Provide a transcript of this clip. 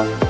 Bye.